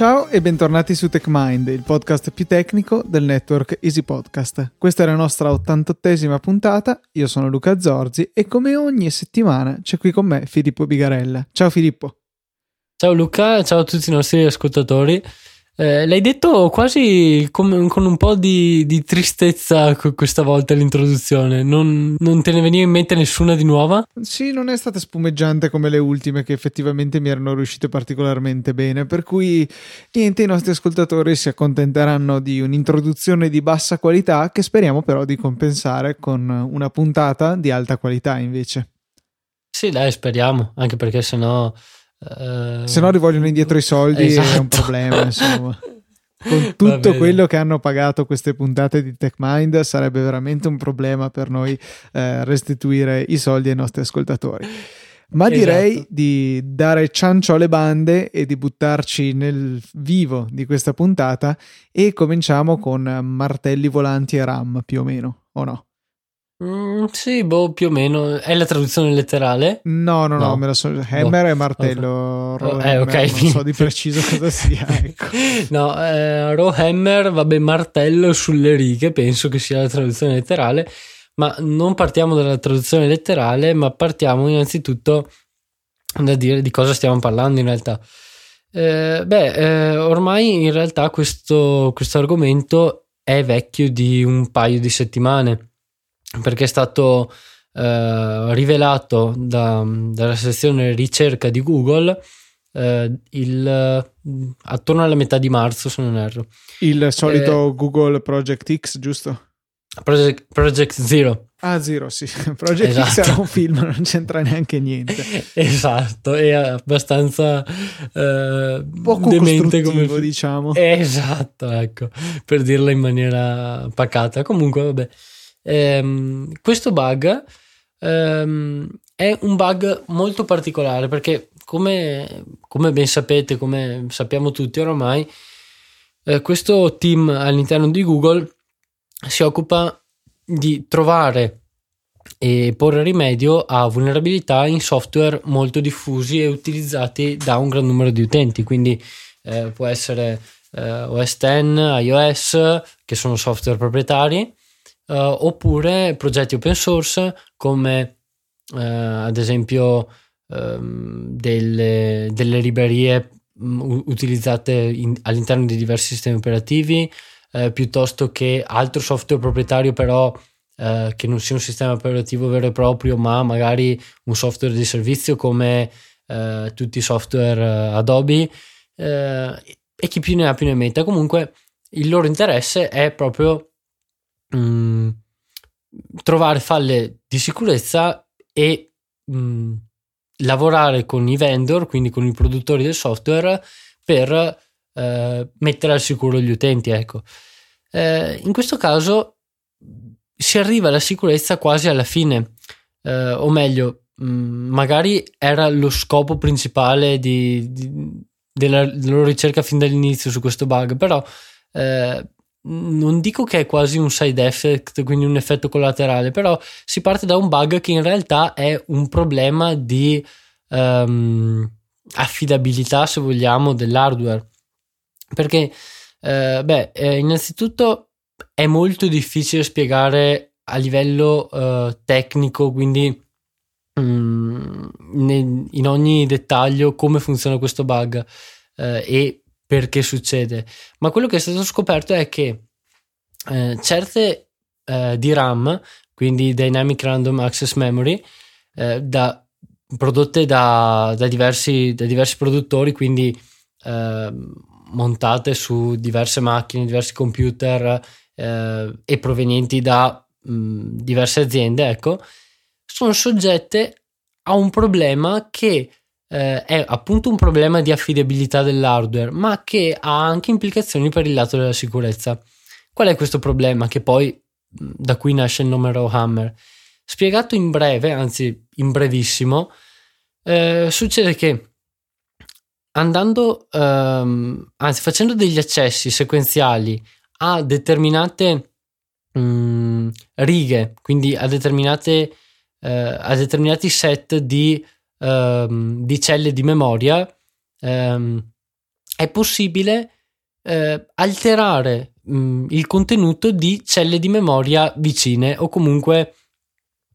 Ciao e bentornati su TechMind, il podcast più tecnico del network Easy Podcast. Questa è la nostra 88esima puntata, io sono Luca Zorzi e come ogni settimana c'è qui con me Filippo Bigarella. Ciao Filippo. Ciao Luca, ciao a tutti i nostri ascoltatori. Eh, l'hai detto quasi con, con un po' di, di, tristezza questa volta l'introduzione. Non, non, te ne veniva in mente nessuna di nuova? Sì, non è stata spumeggiante come le ultime, che effettivamente mi erano riuscite particolarmente bene. Per cui, niente, i nostri ascoltatori si accontenteranno di un'introduzione di bassa qualità, che speriamo però di compensare con una puntata di alta qualità invece. Sì, dai, speriamo, anche perché sennò Uh, Se no rivogliono indietro i soldi esatto. è un esatto. problema, insomma. Con tutto quello che hanno pagato queste puntate di TechMind sarebbe veramente un problema per noi eh, restituire i soldi ai nostri ascoltatori. Ma esatto. direi di dare ciancio alle bande e di buttarci nel vivo di questa puntata e cominciamo con martelli volanti e RAM più o meno, o no? Mm, sì, boh, più o meno. È la traduzione letterale? No, no, no, no me la so... Hammer boh. e martello. Oh, eh, ok. Non so di preciso cosa sia. Ecco. no, eh, Hammer, vabbè, martello sulle righe, penso che sia la traduzione letterale. Ma non partiamo dalla traduzione letterale, ma partiamo innanzitutto da dire di cosa stiamo parlando in realtà. Eh, beh, eh, ormai in realtà questo, questo argomento è vecchio di un paio di settimane perché è stato eh, rivelato da, dalla sezione ricerca di Google eh, il, attorno alla metà di marzo, se non erro. Il solito eh, Google Project X, giusto? Project, Project Zero. Ah, Zero, sì. Project esatto. X era un film, non c'entra neanche niente. esatto, è abbastanza eh, poco demente come diciamo. Esatto, ecco, per dirla in maniera pacata. Comunque, vabbè. Ehm, questo bug ehm, è un bug molto particolare perché come, come, ben sapete, come sappiamo tutti oramai, eh, questo team all'interno di Google si occupa di trovare e porre rimedio a vulnerabilità in software molto diffusi e utilizzati da un gran numero di utenti, quindi eh, può essere eh, OS X, iOS, che sono software proprietari, uh, oppure progetti open source come uh, ad esempio um, delle, delle, librerie um, utilizzate in, all'interno di diversi sistemi operativi uh, piuttosto che altro software proprietario però che non sia un sistema operativo vero e proprio ma magari un software di servizio come tutti i software Adobe e chi più ne ha più ne metta. Comunque il loro interesse è proprio mm, trovare falle di sicurezza e mh, mm, lavorare con i vendor, quindi con i produttori del software, per eh, mettere al sicuro gli utenti. Ecco. Eh, in questo caso si arriva alla sicurezza quasi alla fine, eh, o meglio, mh, mm, magari era lo scopo principale di, di, della, della, loro ricerca fin dall'inizio su questo bug, però eh, non dico che è quasi un side effect, quindi un effetto collaterale, però si parte da un bug che in realtà è un problema di um, affidabilità, se vogliamo, dell'hardware. Perché, eh, beh, eh, innanzitutto è molto difficile spiegare a livello uh, tecnico, quindi um, in ogni dettaglio come funziona questo bug. Uh, e perché succede, ma quello che è stato scoperto è che eh, certe eh, DRAM, quindi Dynamic Random Access Memory, eh, da, prodotte da, da, diversi, da, diversi, produttori, quindi eh, montate su diverse macchine, diversi computer eh, e provenienti da mh, diverse aziende, ecco, sono soggette a un problema che eh, è appunto un problema di affidabilità dell'hardware, ma che ha anche implicazioni per il lato della sicurezza. Qual è questo problema? Che poi da qui nasce il nome Rowhammer. Spiegato in breve, anzi in brevissimo, eh, succede che andando, ehm, anzi facendo degli accessi sequenziali a determinate mh, mm, righe, quindi a, determinate, eh, a determinati set di um, di celle di memoria um, è possibile eh, alterare mh, mm, il contenuto di celle di memoria vicine o comunque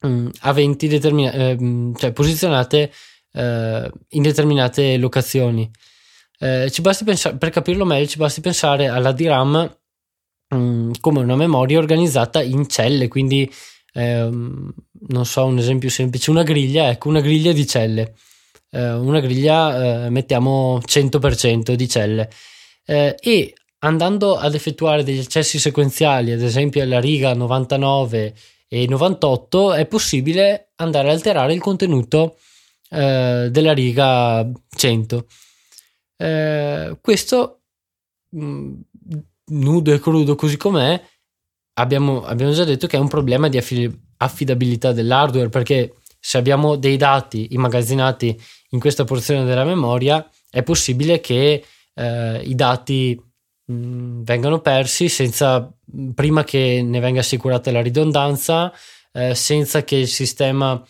mh, mm, aventi determinate, eh, cioè posizionate eh, in determinate locazioni. Eh, pensare, per capirlo meglio, ci basti pensare alla DRAM mh, mm, come una memoria organizzata in celle, quindi ehm, non so, un esempio semplice, una griglia, ecco, una griglia di celle. Eh, una griglia, eh, mettiamo 100% di celle. Eh, e andando ad effettuare degli accessi sequenziali, ad esempio alla riga 99 e 98, è possibile andare a alterare il contenuto eh, della riga 100. Eh, questo mh, mm, nudo e crudo così com'è, abbiamo, abbiamo, già detto che è un problema di affidabilità dell'hardware perché se abbiamo dei dati immagazzinati in questa porzione della memoria è possibile che eh, i dati mh, mm, vengano persi senza prima che ne venga assicurata la ridondanza, eh, senza che il sistema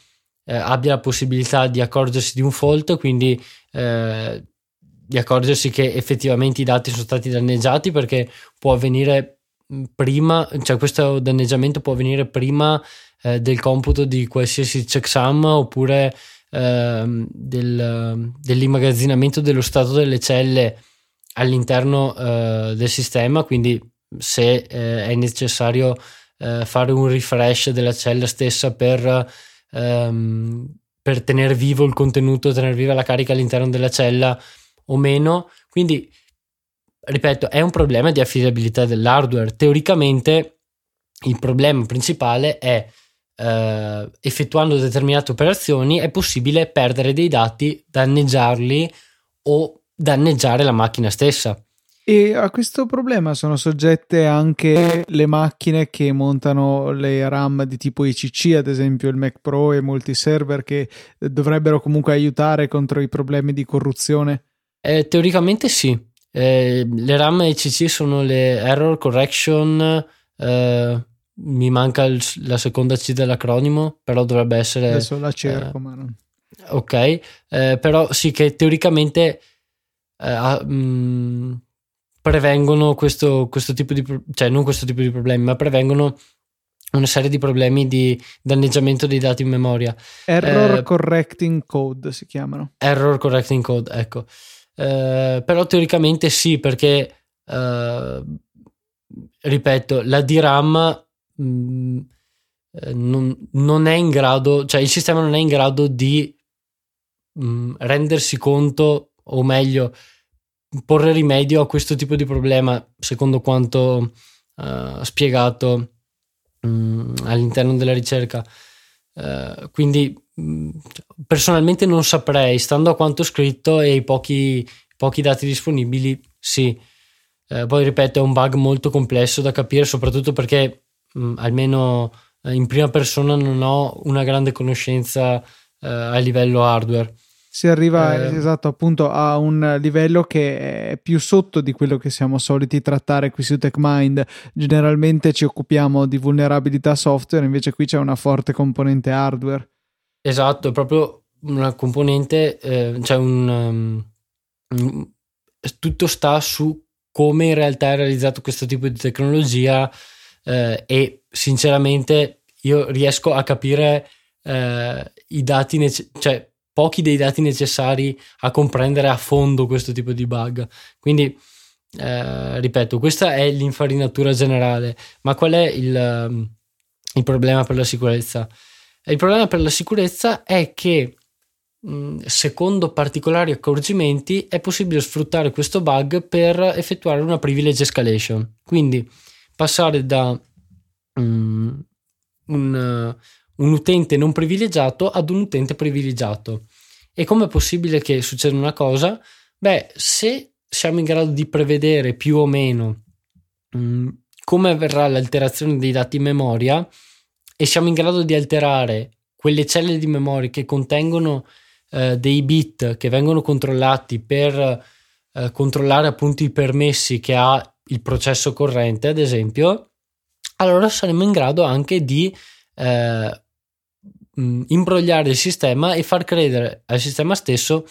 eh, abbia la possibilità di accorgersi di un fault, quindi eh, di accorgersi che effettivamente i dati sono stati danneggiati perché può avvenire prima, cioè questo danneggiamento può avvenire prima eh, del computo di qualsiasi checksum oppure eh, del, dell'immagazzinamento dello stato delle celle all'interno eh, del sistema, quindi se eh, è necessario eh, fare un refresh della cella stessa per ehm, per tenere vivo il contenuto, tenere viva la carica all'interno della cella o meno. Quindi, ripeto, è un problema di affidabilità dell'hardware. Teoricamente il problema principale è eh, effettuando determinate operazioni è possibile perdere dei dati, danneggiarli o danneggiare la macchina stessa. E a questo problema sono soggette anche le macchine che montano le RAM di tipo ICC, ad esempio il Mac Pro e molti server che dovrebbero comunque aiutare contro i problemi di corruzione? Eh, teoricamente sì. Eh, le RAM ICC sono le Error Correction. Eh, mi manca il, la seconda C dell'acronimo, però dovrebbe essere. Adesso la cerco, ma non. Ok, eh, però sì che teoricamente. Uh, um, prevengono questo, questo tipo di, cioè non questo tipo di problemi, ma prevengono una serie di problemi di danneggiamento dei dati in memoria. Error eh, correcting code si chiamano. Error correcting code, ecco. Eh, però teoricamente sì, perché eh, ripeto, la DRAM mh, mm, eh, non, non, è in grado, cioè il sistema non è in grado di mh, mm, rendersi conto, o meglio, porre rimedio a questo tipo di problema, secondo quanto uh, spiegato um, all'interno della ricerca. Uh, quindi personalmente non saprei, stando a quanto scritto e ai pochi, pochi dati disponibili, sì. Uh, poi ripeto, è un bug molto complesso da capire, soprattutto perché um, almeno in prima persona non ho una grande conoscenza a livello hardware si arriva eh, esatto appunto a un livello che è più sotto di quello che siamo soliti trattare qui su TechMind. Generalmente ci occupiamo di vulnerabilità software, invece qui c'è una forte componente hardware. Esatto, è proprio una componente, eh, cioè un, um, tutto sta su come in realtà è realizzato questo tipo di tecnologia eh, e sinceramente io riesco a capire eh, i dati, nece- cioè pochi dei dati necessari a comprendere a fondo questo tipo di bug. Quindi, eh, ripeto, questa è l'infarinatura generale, ma qual è il, il problema per la sicurezza? Il problema per la sicurezza è che secondo particolari accorgimenti è possibile sfruttare questo bug per effettuare una privilege escalation quindi passare da um, un, un utente non privilegiato ad un utente privilegiato. E come è possibile che succeda una cosa? Beh, se siamo in grado di prevedere più o meno mm, come avverrà l'alterazione dei dati in memoria e siamo in grado di alterare quelle celle di memoria che contengono eh, dei bit che vengono controllati per eh, controllare appunto i permessi che ha il processo corrente, ad esempio, allora saremo in grado anche di eh, imbrogliare il sistema e far credere al sistema stesso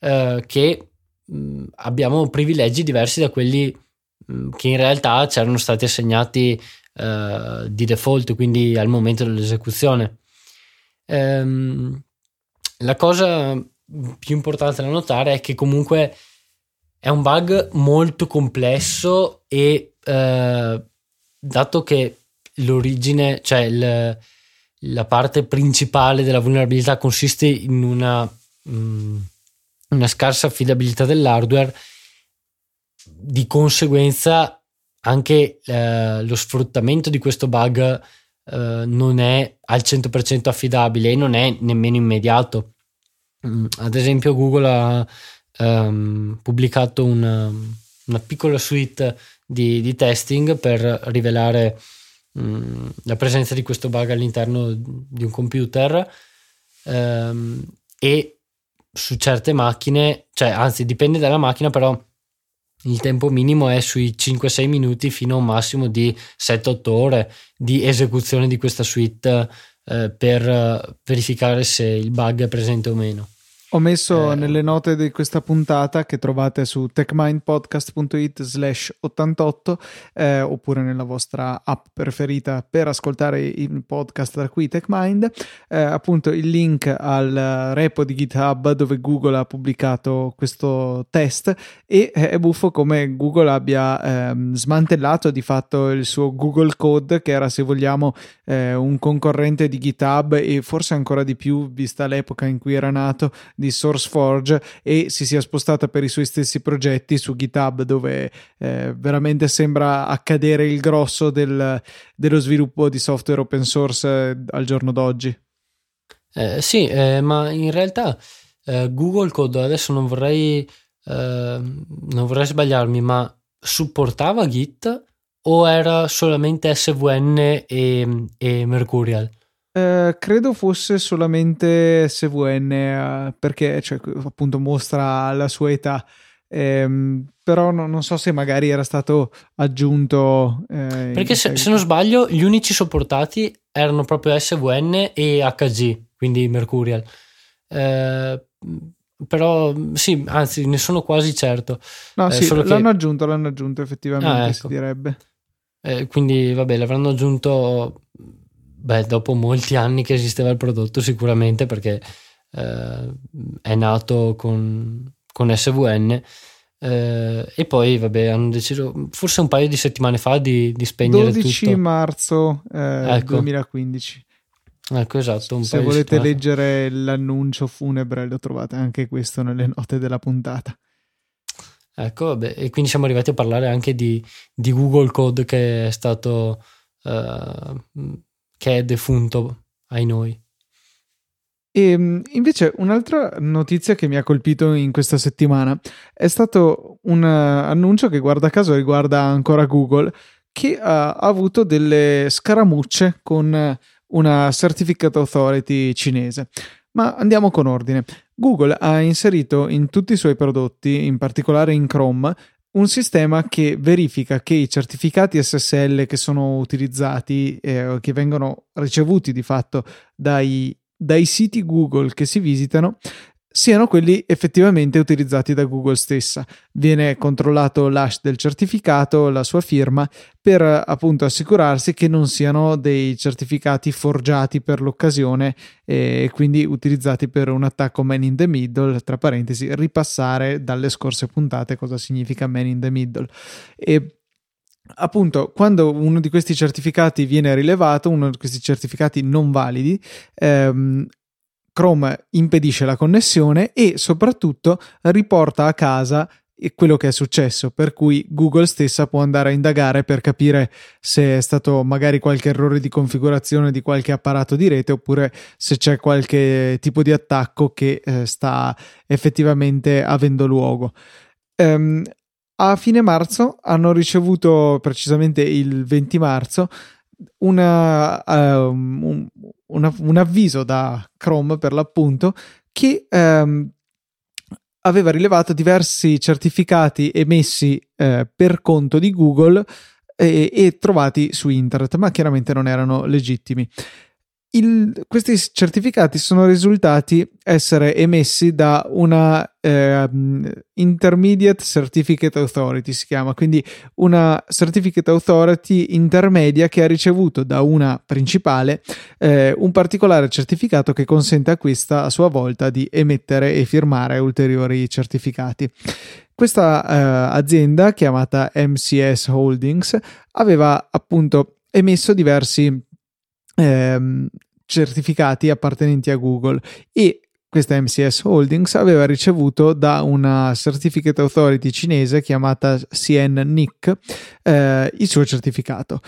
eh, che mh, abbiamo privilegi diversi da quelli mh, che in realtà c'erano stati assegnati uh, di default, quindi al momento dell'esecuzione. Um, la cosa più importante da notare è che comunque è un bug molto complesso e uh, dato che l'origine, cioè il, la parte principale della vulnerabilità consiste in una, mh, mm, una scarsa affidabilità dell'hardware, di conseguenza anche eh, lo sfruttamento di questo bug eh, non è al 100% affidabile e non è nemmeno immediato. Mm, ad esempio Google ha um, pubblicato una, una, piccola suite di, di testing per rivelare Mm, la presenza di questo bug all'interno di un computer um, e su certe macchine, cioè anzi dipende dalla macchina, però il tempo minimo è sui 5-6 minuti fino a un massimo di 7-8 ore di esecuzione di questa suite eh, per verificare se il bug è presente o meno. Ho messo eh, nelle note di questa puntata che trovate su techmindpodcast.it slash 88 eh, oppure nella vostra app preferita per ascoltare il podcast da qui TechMind. Eh, appunto il link al repo di GitHub dove Google ha pubblicato questo test e è buffo come Google abbia ehm, smantellato di fatto il suo Google Code che era se vogliamo eh, un concorrente di GitHub e forse ancora di più vista l'epoca in cui era nato di SourceForge e si sia spostata per i suoi stessi progetti su GitHub dove eh, veramente sembra accadere il grosso del, dello sviluppo di software open source eh, al giorno d'oggi. Eh, sì, eh, ma in realtà eh, Google Code adesso non vorrei, eh, non vorrei sbagliarmi, ma supportava Git o era solamente SVN e, e Mercurial? Eh, credo fosse solamente SVN eh, perché cioè, appunto mostra la sua età. Eh, però no, non so se magari era stato aggiunto. Eh, perché se, se, non sbaglio, gli unici sopportati erano proprio SVN e HG, quindi Mercurial. Eh, però sì, anzi, ne sono quasi certo. No, sì, l'hanno che... aggiunto, l'hanno aggiunto effettivamente, ah, ecco. si direbbe. quindi vabbè, l'avranno aggiunto Beh, dopo molti anni che esisteva il prodotto, sicuramente perché eh, è nato con, con SVN. Eh, e poi, vabbè, hanno deciso forse un paio di settimane fa di, di spegnere 12 tutto. marzo eh, ecco. 2015. Ecco, esatto. Se volete leggere l'annuncio funebre, lo trovate anche questo nelle note della puntata. Ecco, vabbè, e quindi siamo arrivati a parlare anche di, di Google Code che è stato uh, che è defunto ai noi. E ehm, invece un'altra notizia che mi ha colpito in questa settimana è stato un annuncio che guarda caso riguarda ancora Google che ha avuto delle scaramucce con una certificate authority cinese. Ma andiamo con ordine. Google ha inserito in tutti i suoi prodotti, in particolare in Chrome, un sistema che verifica che i certificati SSL che sono utilizzati, eh, che vengono ricevuti di fatto dai, dai siti Google che si visitano, siano quelli effettivamente utilizzati da Google stessa. Viene controllato l'hash del certificato, la sua firma, per appunto assicurarsi che non siano dei certificati forgiati per l'occasione e quindi utilizzati per un attacco man in the middle, tra parentesi, ripassare dalle scorse puntate cosa significa man in the middle. E appunto quando uno di questi certificati viene rilevato, uno di questi certificati non validi, ehm, Chrome impedisce la connessione e soprattutto riporta a casa quello che è successo, per cui Google stessa può andare a indagare per capire se è stato magari qualche errore di configurazione di qualche apparato di rete oppure se c'è qualche tipo di attacco che eh, sta effettivamente avendo luogo. Um, a fine marzo hanno ricevuto precisamente il 20 marzo una, um, un, una, un, avviso da Chrome per l'appunto che um, aveva rilevato diversi certificati emessi eh, per conto di Google e, e, trovati su internet, ma chiaramente non erano legittimi. Il, questi certificati sono risultati essere emessi da una eh, Intermediate Certificate Authority, si chiama, quindi una Certificate Authority intermedia che ha ricevuto da una principale eh, un particolare certificato che consente a questa a sua volta di emettere e firmare ulteriori certificati. Questa eh, azienda chiamata MCS Holdings aveva appunto emesso diversi ehm, certificati appartenenti a Google e questa MCS Holdings aveva ricevuto da una certificate authority cinese chiamata CN-NIC eh, il suo certificato.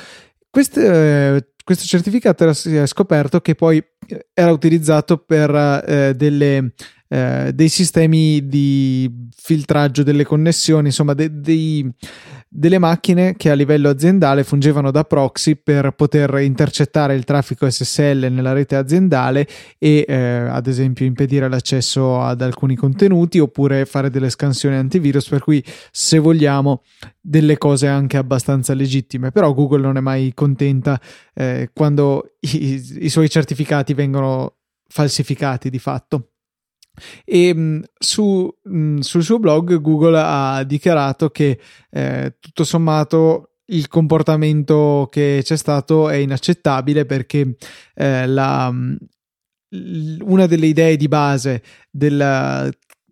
Questo, eh, questo certificato era, si è scoperto che poi era utilizzato per eh, delle eh, dei sistemi di filtraggio delle connessioni, insomma, de- dei, delle macchine che a livello aziendale fungevano da proxy per poter intercettare il traffico SSL nella rete aziendale e, eh, ad esempio, impedire l'accesso ad alcuni contenuti oppure fare delle scansioni antivirus. Per cui, se vogliamo, delle cose anche abbastanza legittime. Però Google non è mai contenta eh, quando i, i suoi certificati vengono falsificati di fatto. E mm, su, mm, sul suo blog Google ha dichiarato che eh, tutto sommato il comportamento che c'è stato è inaccettabile perché eh, la, mm, una delle idee di base della,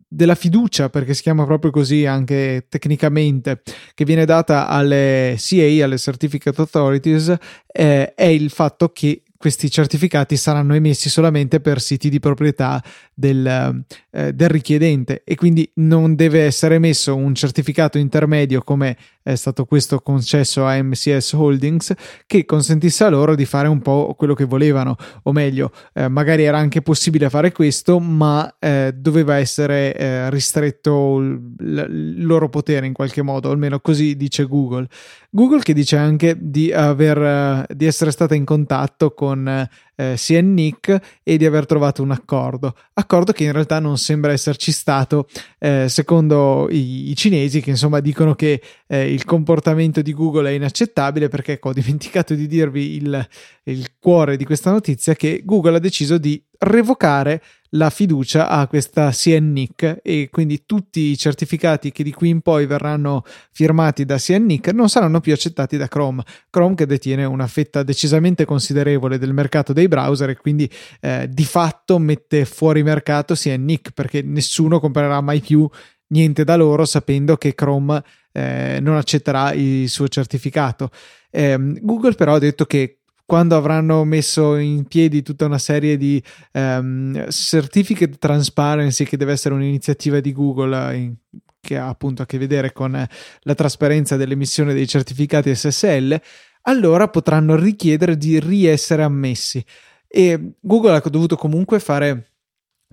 della fiducia, perché si chiama proprio così anche tecnicamente, che viene data alle CA, alle Certificate Authorities, eh, è il fatto che questi certificati saranno emessi solamente per siti di proprietà del, eh, del, richiedente. E quindi non deve essere emesso un certificato intermedio come è stato questo concesso a MCS Holdings che consentisse a loro di fare un po' quello che volevano o meglio eh, magari era anche possibile fare questo ma eh, doveva essere eh, ristretto il, il loro potere in qualche modo almeno così dice Google. Google che dice anche di, aver, di essere stata in contatto con eh, CNNIC e di aver trovato un accordo. Accordo che in realtà non sembra esserci stato, eh, secondo i, i, cinesi, che insomma dicono che eh, il comportamento di Google è inaccettabile perché ecco, ho dimenticato di dirvi il, il cuore di questa notizia che Google ha deciso di revocare la fiducia a questa CNNIC e quindi tutti i certificati che di qui in poi verranno firmati da CNNIC non saranno più accettati da Chrome. Chrome che detiene una fetta decisamente considerevole del mercato dei browser e quindi eh, di fatto mette fuori mercato CNNIC perché nessuno comprerà mai più niente da loro sapendo che Chrome eh, non accetterà il suo certificato. Eh, Google però ha detto che quando avranno messo in piedi tutta una serie di um, certificate transparency che deve essere un'iniziativa di Google in, che ha appunto a che vedere con la trasparenza dell'emissione dei certificati SSL, allora potranno richiedere di riessere ammessi. E Google ha dovuto comunque fare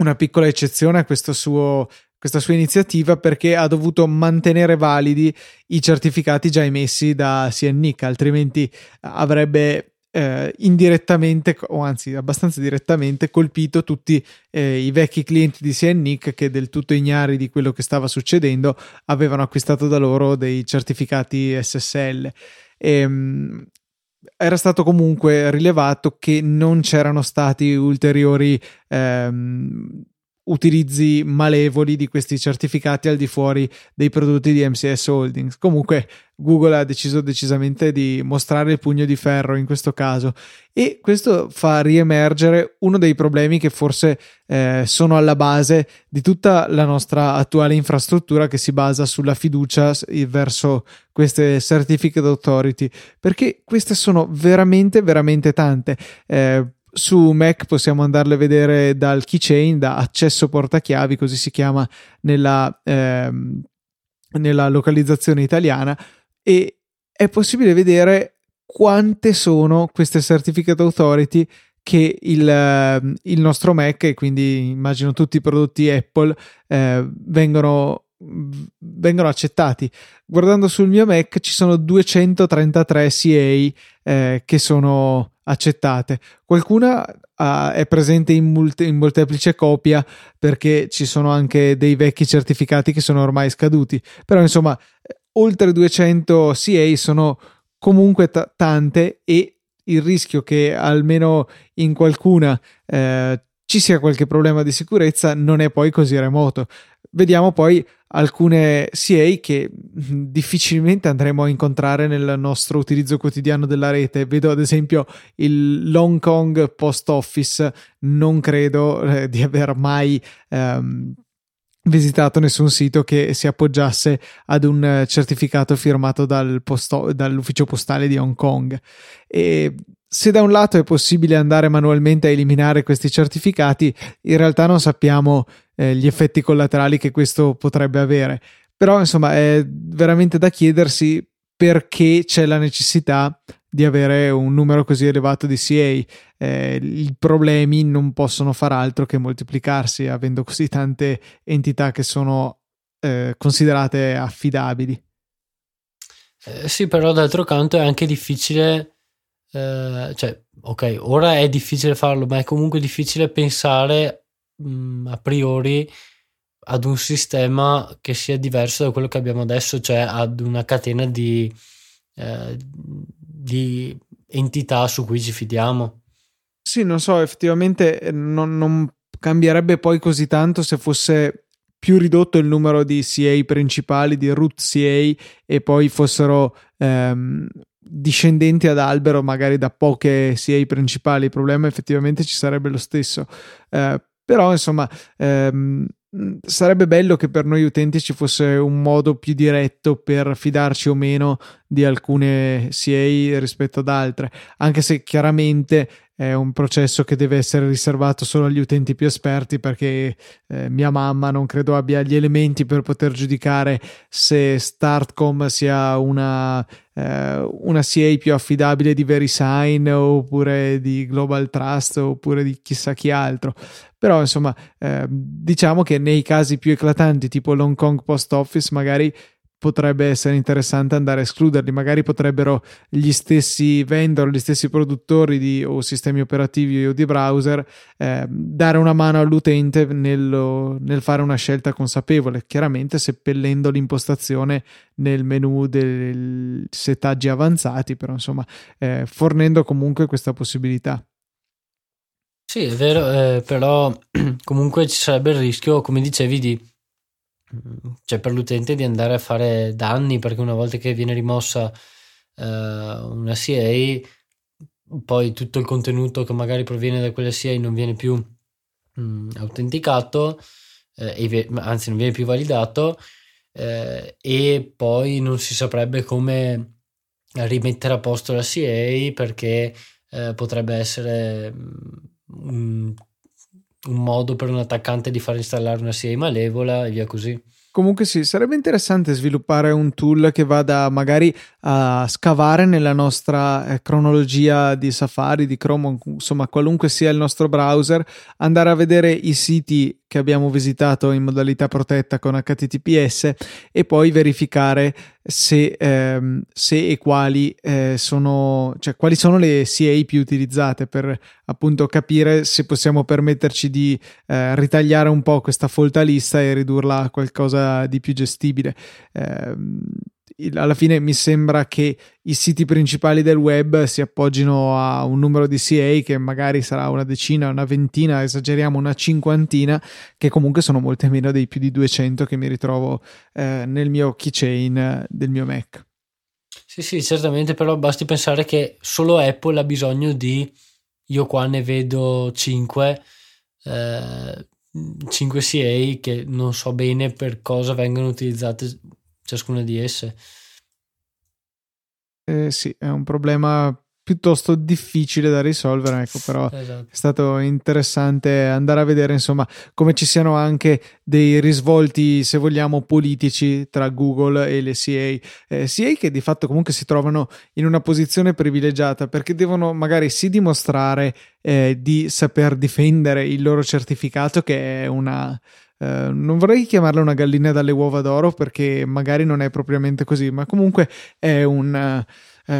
una piccola eccezione a questo suo questa sua iniziativa perché ha dovuto mantenere validi i certificati già emessi da CNNIC, altrimenti avrebbe eh, indirettamente o anzi abbastanza direttamente colpito tutti eh, i vecchi clienti di CNNIC che del tutto ignari di quello che stava succedendo avevano acquistato da loro dei certificati SSL. E, ehm, era stato comunque rilevato che non c'erano stati ulteriori ehm, utilizzi malevoli di questi certificati al di fuori dei prodotti di MCS Holdings. Comunque Google ha deciso decisamente di mostrare il pugno di ferro in questo caso. E questo fa riemergere uno dei problemi che forse eh, sono alla base di tutta la nostra attuale infrastruttura che si basa sulla fiducia verso queste certificate authority. Perché queste sono veramente veramente tante. Eh, su Mac possiamo andarle a vedere dal keychain, da accesso portachiavi, così si chiama nella, ehm, nella localizzazione italiana, e è possibile vedere quante sono queste certificate authority che il, ehm, il, nostro Mac e quindi immagino tutti i prodotti Apple eh, vengono, vengono accettati. Guardando sul mio Mac ci sono 233 CA eh, che sono accettate. Qualcuna uh, è presente in, multe, in, molteplice copia perché ci sono anche dei vecchi certificati che sono ormai scaduti. Però insomma, oltre 200 CA sono comunque t- tante e il rischio che almeno in qualcuna eh, ci sia qualche problema di sicurezza non è poi così remoto. Vediamo poi alcune CA che difficilmente andremo a incontrare nel nostro utilizzo quotidiano della rete. Vedo ad esempio il Long Kong Post Office, non credo eh, di aver mai ehm, visitato nessun sito che si appoggiasse ad un certificato firmato dal posto, dall'ufficio postale di Hong Kong. E se da un lato è possibile andare manualmente a eliminare questi certificati, in realtà non sappiamo eh, gli effetti collaterali che questo potrebbe avere. Però, insomma, è veramente da chiedersi perché c'è la necessità di avere un numero così elevato di CA. Eh, I problemi non possono far altro che moltiplicarsi avendo così tante entità che sono eh, considerate affidabili. Eh, sì, però d'altro canto è anche difficile, eh, cioè, ok, ora è difficile farlo, ma è comunque difficile pensare mh, mm, a priori ad un sistema che sia diverso da quello che abbiamo adesso, cioè ad una catena di, eh, di entità su cui ci fidiamo. Sì, non so, effettivamente eh, non, non cambierebbe poi così tanto se fosse più ridotto il numero di CA principali, di root CA, e poi fossero ehm, discendenti ad albero, magari da poche CA principali. Il problema effettivamente ci sarebbe lo stesso. Eh, però, insomma, ehm, sarebbe bello che per noi utenti ci fosse un modo più diretto per fidarci o meno di alcune CA rispetto ad altre, anche se chiaramente è un processo che deve essere riservato solo agli utenti più esperti perché eh, mia mamma non credo abbia gli elementi per poter giudicare se Startcom sia una, eh, una CA più affidabile di VeriSign oppure di Global Trust oppure di chissà chi altro però insomma eh, diciamo che nei casi più eclatanti tipo l'Hong Kong Post Office magari potrebbe essere interessante andare a escluderli. Magari potrebbero gli stessi vendor, gli stessi produttori di o sistemi operativi o di browser eh, dare una mano all'utente nello, nel fare una scelta consapevole, chiaramente seppellendo l'impostazione nel menu dei settaggi avanzati, però insomma eh, fornendo comunque questa possibilità. Sì, è vero, eh, però comunque ci sarebbe il rischio, come dicevi, di cioè per l'utente di andare a fare danni perché una volta che viene rimossa uh, una CA poi tutto il contenuto che magari proviene da quella CA non viene più mh, autenticato eh, anzi non viene più validato eh, e poi non si saprebbe come rimettere a posto la CA perché eh, potrebbe essere mh, un modo per un attaccante di far installare una CA malevola e via così. Comunque sì, sarebbe interessante sviluppare un tool che vada magari a scavare nella nostra eh, cronologia di Safari, di Chrome, insomma qualunque sia il nostro browser, andare a vedere i siti che abbiamo visitato in modalità protetta con HTTPS e poi verificare se, ehm, se e quali eh, sono, cioè quali sono le CA più utilizzate per appunto capire se possiamo permetterci di eh, ritagliare un po' questa folta lista e ridurla a qualcosa di più gestibile. Eh, alla fine mi sembra che i siti principali del web si appoggino a un numero di CA che magari sarà una decina, una ventina, esageriamo una cinquantina, che comunque sono molte meno dei più di 200 che mi ritrovo eh, nel mio keychain del mio Mac. Sì, sì, certamente, però basti pensare che solo Apple ha bisogno di, io qua ne vedo 5, eh, 5 CA che non so bene per cosa vengono utilizzate ciascuna di esse. Eh, sì, è un problema piuttosto difficile da risolvere, ecco, però esatto. è stato interessante andare a vedere, insomma, come ci siano anche dei risvolti, se vogliamo, politici tra Google e le CA. Eh, CA che di fatto comunque si trovano in una posizione privilegiata perché devono magari sì dimostrare eh, di saper difendere il loro certificato, che è una eh, non vorrei chiamarla una gallina dalle uova d'oro perché magari non è propriamente così, ma comunque è un, uh,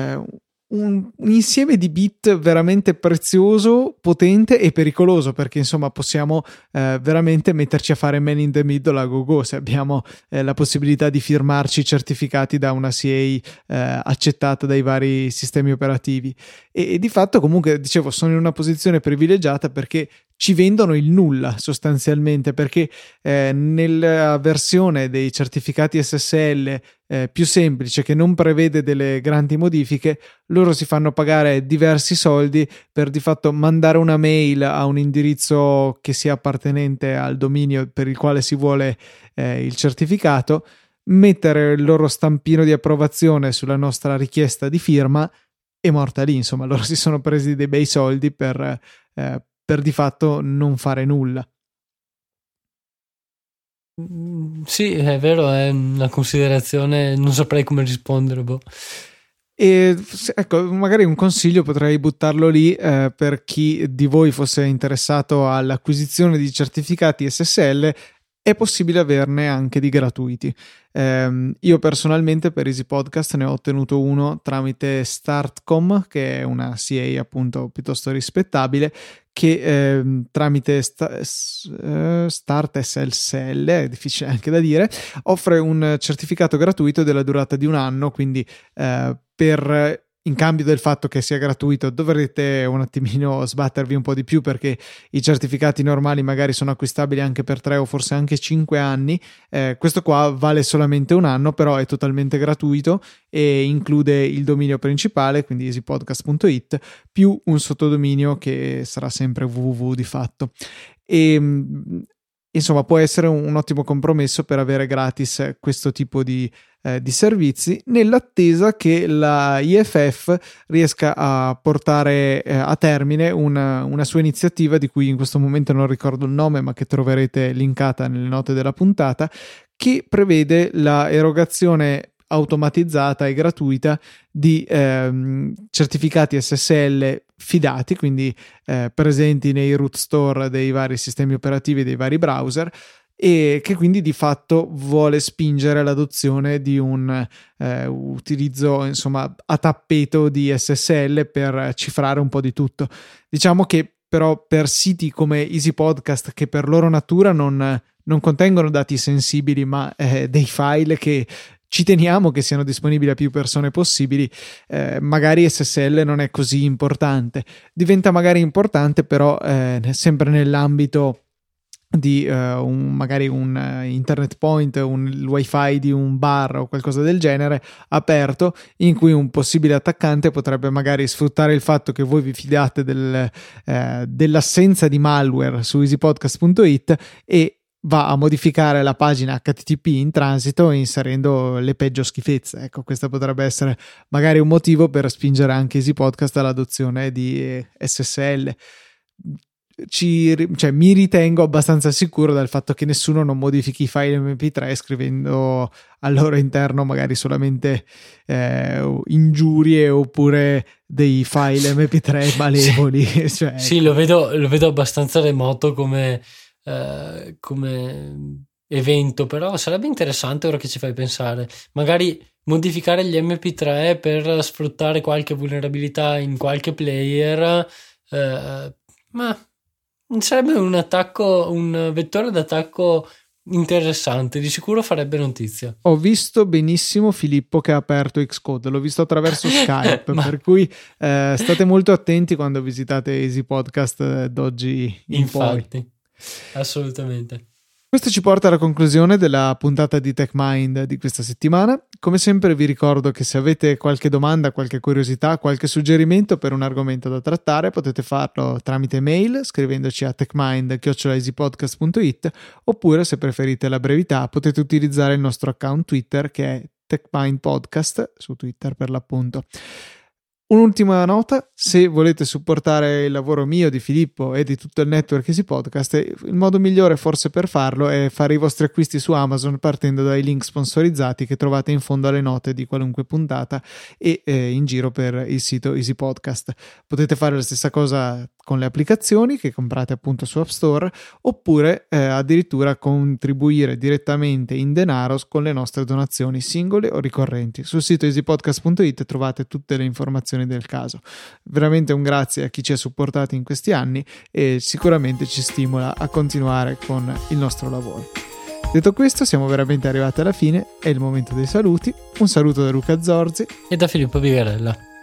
un, un, insieme di bit veramente prezioso, potente e pericoloso perché insomma possiamo eh, veramente metterci a fare man in the middle a go go se abbiamo la possibilità di firmarci certificati da una CA accettata dai vari sistemi operativi. E, e di fatto comunque dicevo sono in una posizione privilegiata perché ci vendono il nulla sostanzialmente perché eh, nella versione dei certificati SSL eh, più semplice che non prevede delle grandi modifiche loro si fanno pagare diversi soldi per di fatto mandare una mail a un indirizzo che sia appartenente al dominio per il quale si vuole eh, il certificato mettere il loro stampino di approvazione sulla nostra richiesta di firma e morta lì insomma loro si sono presi dei bei soldi per eh, per di fatto non fare nulla. Mm, sì, è vero, è una considerazione, non saprei come rispondere. Boh. E ecco, magari un consiglio potrei buttarlo lì eh, per chi di voi fosse interessato all'acquisizione di certificati SSL è possibile averne anche di gratuiti. Eh, io personalmente per Easy Podcast ne ho ottenuto uno tramite Startcom, che è una CA appunto piuttosto rispettabile, che eh, tramite sta, uh, Start SLSL, è difficile anche da dire, offre un certificato gratuito della durata di un anno, quindi eh, per in cambio del fatto che sia gratuito dovrete un attimino sbattervi un po' di più perché i certificati normali magari sono acquistabili anche per 3 o forse anche 5 anni. Eh, questo qua vale solamente un anno però è totalmente gratuito e include il dominio principale quindi easypodcast.it più un sottodominio che sarà sempre www di fatto. E insomma può essere un, un ottimo compromesso per avere gratis questo tipo di eh, di servizi nell'attesa che la IFF riesca a portare eh, a termine una, una, sua iniziativa di cui in questo momento non ricordo il nome ma che troverete linkata nelle note della puntata che prevede la erogazione automatizzata e gratuita di ehm, certificati SSL fidati, quindi eh, presenti nei root store dei vari sistemi operativi dei vari browser e che quindi di fatto vuole spingere l'adozione di un eh, utilizzo insomma a tappeto di SSL per cifrare un po' di tutto. Diciamo che però per siti come Easy Podcast che per loro natura non, non contengono dati sensibili ma eh, dei file che ci teniamo che siano disponibili a più persone possibili, eh, magari SSL non è così importante. Diventa magari importante però eh, sempre nell'ambito di uh, un, magari un uh, internet point, un wifi di un bar o qualcosa del genere aperto in cui un possibile attaccante potrebbe magari sfruttare il fatto che voi vi fidate del, uh, dell'assenza di malware su easypodcast.it e va a modificare la pagina HTTP in transito inserendo le peggio schifezze. Ecco, questo potrebbe essere magari un motivo per spingere anche Easy Podcast all'adozione di SSL ci, cioè, mi ritengo abbastanza sicuro del fatto che nessuno non modifichi i file MP3 scrivendo al loro interno magari solamente eh, ingiurie oppure dei file MP3 malevoli. sì, cioè, sì lo, vedo, lo, vedo, abbastanza remoto come, eh, come evento, però sarebbe interessante ora che ci fai pensare. Magari modificare gli MP3 per sfruttare qualche vulnerabilità in qualche player. Eh, ma Sarebbe un attacco, un vettore d'attacco interessante, di sicuro farebbe notizia. Ho visto benissimo Filippo che ha aperto Xcode, l'ho visto attraverso Skype, Ma... per cui eh, state molto attenti quando visitate Easy Podcast eh, d'oggi in Infatti, poi. Assolutamente. Questo ci porta alla conclusione della puntata di TechMind di questa settimana. Come sempre vi ricordo che se avete qualche domanda, qualche curiosità, qualche suggerimento per un argomento da trattare potete farlo tramite mail scrivendoci a techmind.it oppure se preferite la brevità potete utilizzare il nostro account Twitter che è TechMind Podcast su Twitter per l'appunto. Un'ultima nota, se volete supportare il lavoro mio, di Filippo e di tutto il network Easy Podcast, il modo migliore forse per farlo è fare i vostri acquisti su Amazon partendo dai link sponsorizzati che trovate in fondo alle note di qualunque puntata e eh, in giro per il sito Easy Podcast. Potete fare la stessa cosa con le applicazioni che comprate appunto su App Store oppure eh, addirittura contribuire direttamente in denaro con le nostre donazioni singole o ricorrenti. Sul sito easypodcast.it trovate tutte le informazioni situazioni del caso. Veramente un grazie a chi ci ha supportati in questi anni e sicuramente ci stimola a continuare con il nostro lavoro. Detto questo, siamo veramente arrivati alla fine, è il momento dei saluti. Un saluto da Luca Zorzi e da Filippo Vigarella.